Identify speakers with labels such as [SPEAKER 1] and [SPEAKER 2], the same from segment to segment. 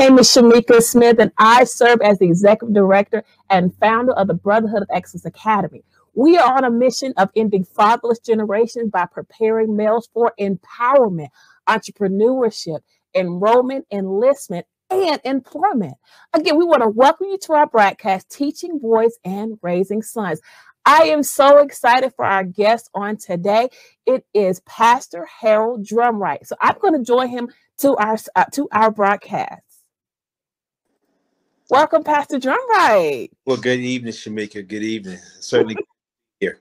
[SPEAKER 1] name is Shamika Smith, and I serve as the executive director and founder of the Brotherhood of Excellence Academy. We are on a mission of ending fatherless generations by preparing males for empowerment, entrepreneurship, enrollment, enlistment, and employment. Again, we want to welcome you to our broadcast, Teaching Boys and Raising Sons. I am so excited for our guest on today. It is Pastor Harold Drumright. So I'm going to join him to our uh, to our broadcast. Welcome, Pastor Drumright.
[SPEAKER 2] Well, good evening, Shamika. Good evening. Certainly here.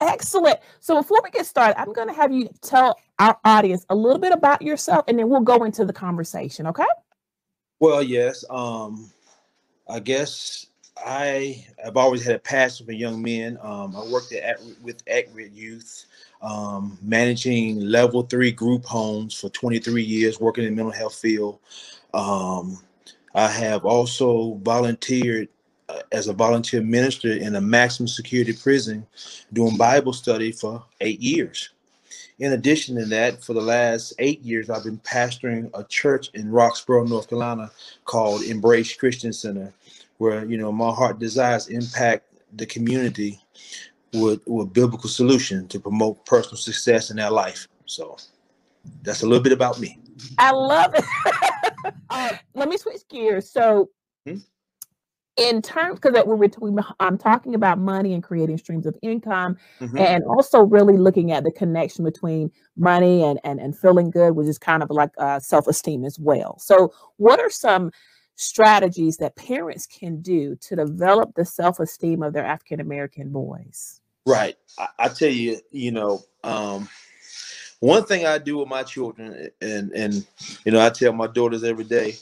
[SPEAKER 1] Excellent. So before we get started, I'm going to have you tell our audience a little bit about yourself, and then we'll go into the conversation. Okay?
[SPEAKER 2] Well, yes. Um, I guess I have always had a passion for young men. Um, I worked at, with At-Risk Youth, um, managing level three group homes for 23 years, working in the mental health field. Um, I have also volunteered uh, as a volunteer minister in a maximum security prison doing Bible study for eight years. In addition to that, for the last eight years, I've been pastoring a church in Roxboro, North Carolina called Embrace Christian Center, where, you know, my heart desires impact the community with, with biblical solution to promote personal success in their life. So that's a little bit about me.
[SPEAKER 1] I love it. uh, let me switch gears. So, hmm? in terms because were we, I'm talking about money and creating streams of income, mm-hmm. and also really looking at the connection between money and and, and feeling good, which is kind of like uh, self esteem as well. So, what are some strategies that parents can do to develop the self esteem of their African American boys?
[SPEAKER 2] Right. I, I, tell you, you know, um, one thing I do with my children, and and you know, I tell my daughters every day,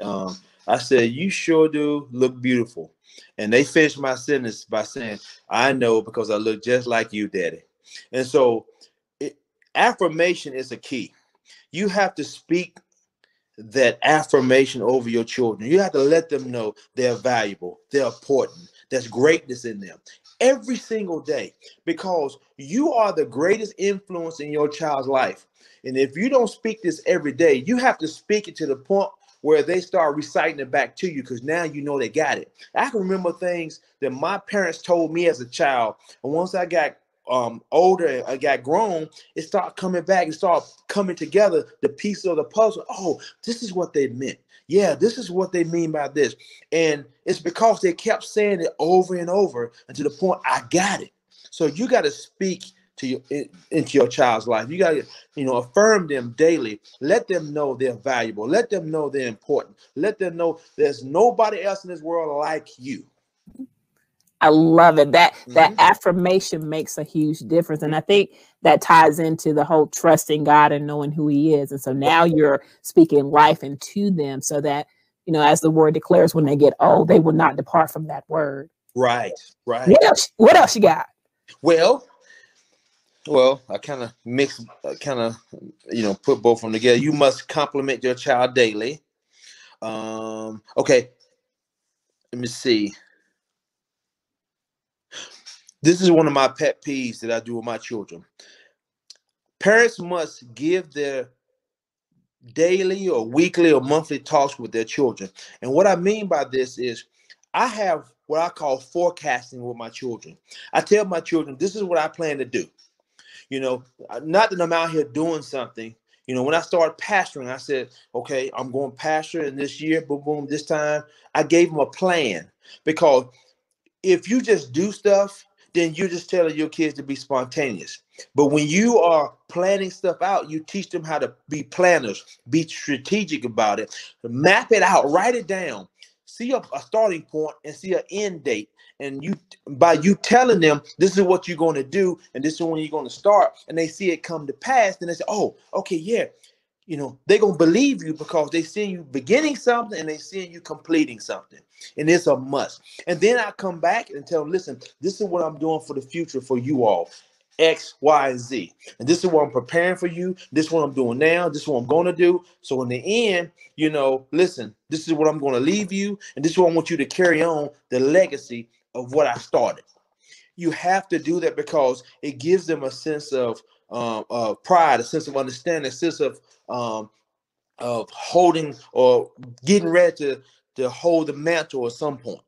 [SPEAKER 2] um, I said, "You sure do look beautiful," and they finish my sentence by saying, "I know because I look just like you, Daddy." And so, it, affirmation is a key. You have to speak that affirmation over your children. You have to let them know they're valuable, they're important, there's greatness in them every single day because you are the greatest influence in your child's life. And if you don't speak this every day, you have to speak it to the point where they start reciting it back to you because now you know they got it. I can remember things that my parents told me as a child. And once I got um, older, I got grown, it started coming back, it started coming together, the piece of the puzzle. Oh, this is what they meant yeah, this is what they mean by this. And it's because they kept saying it over and over until the point I got it. So you got to speak to your into your child's life. You got to, you know, affirm them daily. Let them know they're valuable. Let them know they're important. Let them know there's nobody else in this world like you.
[SPEAKER 1] I love it. That mm-hmm. that affirmation makes a huge difference. And I think that ties into the whole trusting God and knowing who he is. And so now you're speaking life into them so that, you know, as the word declares when they get old, they will not depart from that word.
[SPEAKER 2] Right, right.
[SPEAKER 1] What else, what else you got?
[SPEAKER 2] Well, well, I kind of mix, kind of, you know, put both of them together. You must compliment your child daily. Um, okay. Let me see. This is one of my pet peeves that I do with my children. Parents must give their daily or weekly or monthly talks with their children. And what I mean by this is I have what I call forecasting with my children. I tell my children, this is what I plan to do. You know, uh, not that I'm out here doing something. You know, when I started pastoring, I said, okay, I'm going pastor in this year, boom, boom, this time. I gave them a plan because if you just do stuff then you're just telling your kids to be spontaneous. But when you are planning stuff out, you teach them how to be planners, be strategic about it, map it out, write it down, see a, a starting point and see an end date. And you, by you telling them this is what you're going to do and this is when you're going to start, and they see it come to pass, then they say, "Oh, okay, yeah, you know, they're gonna believe you because they see you beginning something and they see you completing something. And it's a must. And then I come back and tell them, listen, this is what I'm doing for the future for you all. X, Y, and Z. And this is what I'm preparing for you. This is what I'm doing now. This is what I'm going to do. So in the end, you know, listen, this is what I'm going to leave you. And this is what I want you to carry on the legacy of what I started. You have to do that because it gives them a sense of um, uh, pride, a sense of understanding, a sense of um, of holding or getting ready to to hold the mantle at some point.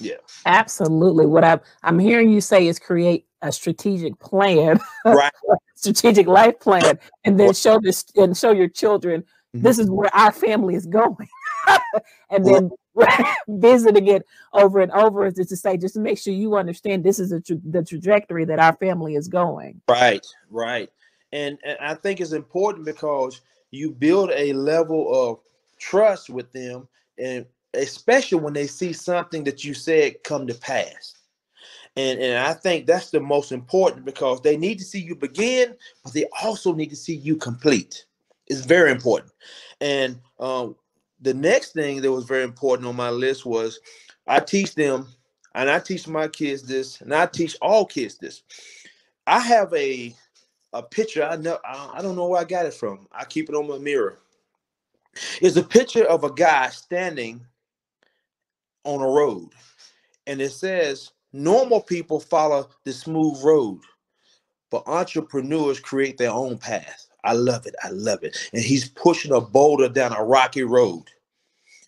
[SPEAKER 2] Yeah.
[SPEAKER 1] Absolutely. What I'm I'm hearing you say is create a strategic plan,
[SPEAKER 2] right?
[SPEAKER 1] strategic life plan, and then show this and show your children mm-hmm. this is where our family is going. and then visiting it over and over is just to say, just to make sure you understand this is tra- the trajectory that our family is going.
[SPEAKER 2] Right, right. And, and I think it's important because you build a level of trust with them, and especially when they see something that you said come to pass. And, and I think that's the most important because they need to see you begin, but they also need to see you complete. It's very important. And um, the next thing that was very important on my list was I teach them, and I teach my kids this, and I teach all kids this. I have a a picture. I know I don't know where I got it from. I keep it on my mirror. It's a picture of a guy standing on a road, and it says, "Normal people follow the smooth road, but entrepreneurs create their own path." I love it. I love it. And he's pushing a boulder down a rocky road.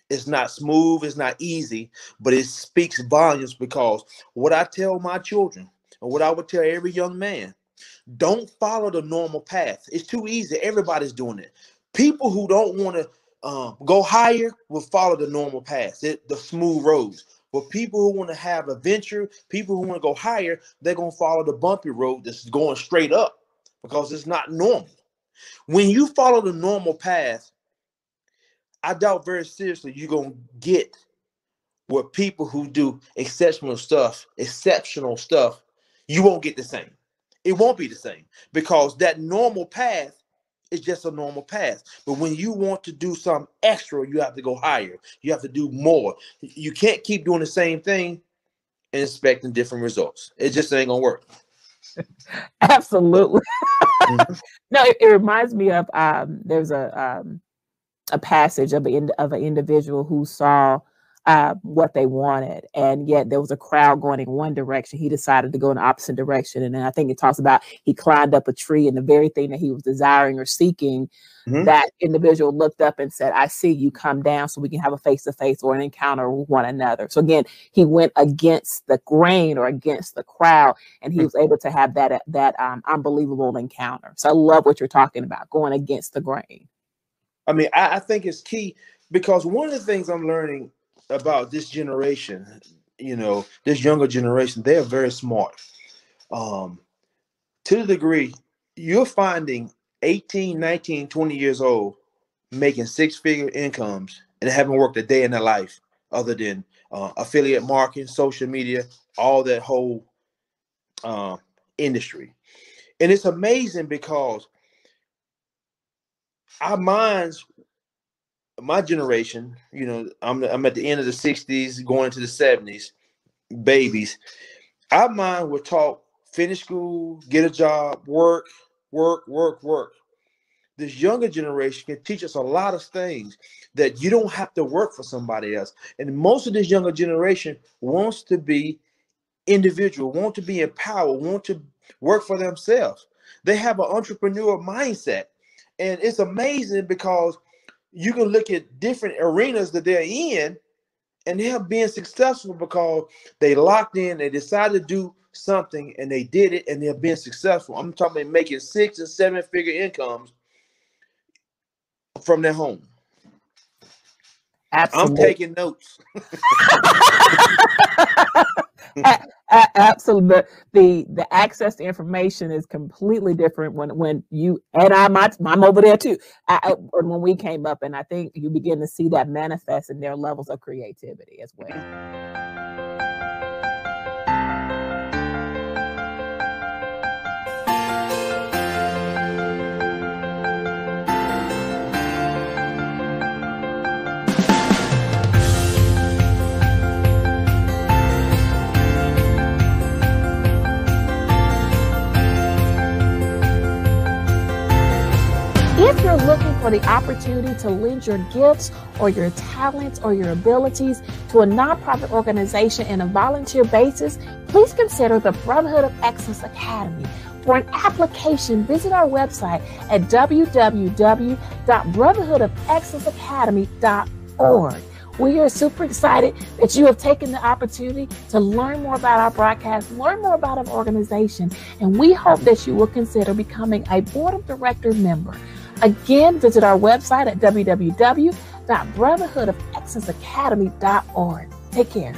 [SPEAKER 2] It's not smooth, it's not easy, but it speaks volumes because what I tell my children and what I would tell every young man don't follow the normal path. It's too easy. Everybody's doing it. People who don't want to um, go higher will follow the normal path, the smooth roads. But people who want to have adventure, people who want to go higher, they're going to follow the bumpy road that's going straight up because it's not normal. When you follow the normal path, I doubt very seriously you're gonna get what people who do exceptional stuff, exceptional stuff, you won't get the same. It won't be the same because that normal path is just a normal path. But when you want to do something extra, you have to go higher. You have to do more. You can't keep doing the same thing and expecting different results. It just ain't gonna work.
[SPEAKER 1] Absolutely. mm-hmm. No, it, it, reminds me of um, there's a um, a passage of an of an individual who saw uh, what they wanted, and yet there was a crowd going in one direction. He decided to go in the opposite direction, and then I think it talks about he climbed up a tree, and the very thing that he was desiring or seeking, mm-hmm. that individual looked up and said, "I see you. Come down, so we can have a face to face or an encounter with one another." So again, he went against the grain or against the crowd, and he mm-hmm. was able to have that that um, unbelievable encounter. So I love what you're talking about, going against the grain.
[SPEAKER 2] I mean, I, I think it's key because one of the things I'm learning about this generation, you know, this younger generation, they are very smart. Um, to the degree you're finding 18, 19, 20 years old making six figure incomes and haven't worked a day in their life other than uh, affiliate marketing, social media, all that whole uh, industry. And it's amazing because our minds my generation you know i'm i'm at the end of the 60s going into the 70s babies. Our mind were taught finish school get a job work work work work. This younger generation can teach us a lot of things that you don't have to work for somebody else. And most of this younger generation wants to be individual want to be empowered want to work for themselves. They have an entrepreneur mindset and it's amazing because you can look at different arenas that they're in and they're being successful because they locked in, they decided to do something and they did it and they're being successful. I'm talking about making six and seven figure incomes from their home. Absolutely. I'm taking notes.
[SPEAKER 1] absolutely the the access to information is completely different when when you and I'm I'm over there too. I, when we came up, and I think you begin to see that manifest in their levels of creativity as well. For the opportunity to lend your gifts or your talents or your abilities to a nonprofit organization in a volunteer basis, please consider the Brotherhood of Excellence Academy. For an application, visit our website at www.brotherhoodofexcellenceacademy.org. We are super excited that you have taken the opportunity to learn more about our broadcast, learn more about our organization, and we hope that you will consider becoming a board of director member. Again, visit our website at www.brotherhoodofexcellenceacademy.org. Take care.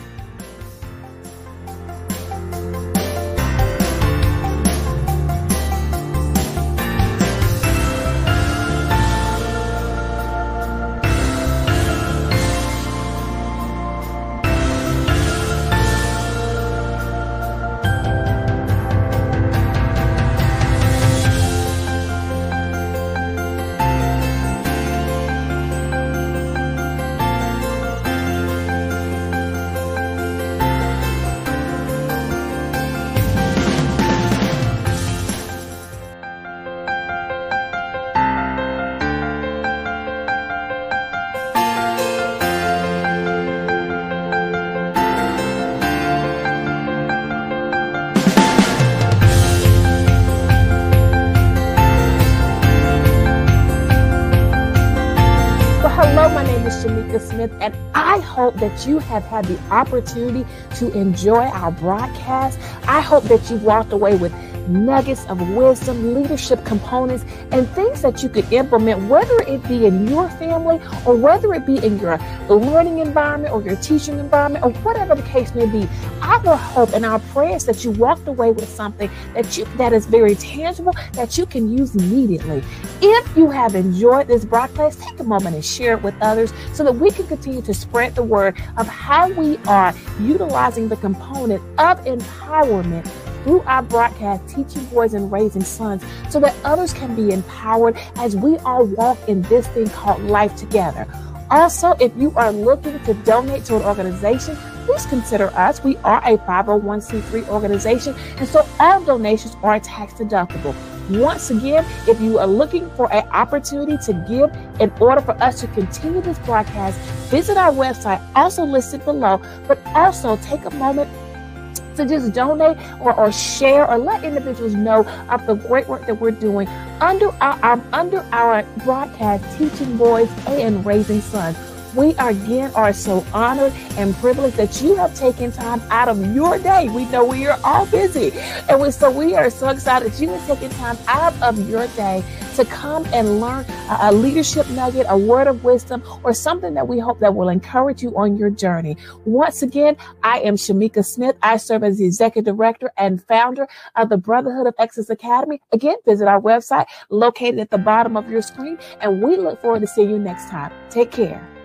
[SPEAKER 1] Hope that you have had the opportunity to enjoy our broadcast. I hope that you walked away with nuggets of wisdom, leadership components, and things that you could implement, whether it be in your family or whether it be in your learning environment or your teaching environment or whatever the case may be. Our hope and our prayers that you walked away with something that you that is very tangible that you can use immediately. If you have enjoyed this broadcast, take a moment and share it with others so that we can continue to spread the word of how we are utilizing the component of empowerment through our broadcast, teaching boys and raising sons, so that others can be empowered as we all walk in this thing called life together. Also, if you are looking to donate to an organization, please consider us. We are a 501c3 organization, and so all donations are tax deductible. Once again, if you are looking for an opportunity to give in order for us to continue this broadcast, visit our website, also listed below, but also take a moment to just donate or, or share or let individuals know of the great work that we're doing under our, um, under our broadcast, teaching boys and raising sons. We again are so honored and privileged that you have taken time out of your day. We know we are all busy. And we, so we are so excited that you have taken time out of your day to come and learn a, leadership nugget, a word of wisdom, or something that we hope that will encourage you on your journey. Once again, I am Shamika Smith. I serve as the executive director and founder of the Brotherhood of Excellence Academy. Again, visit our website located at the bottom of your screen, and we look forward to seeing you next time. Take care.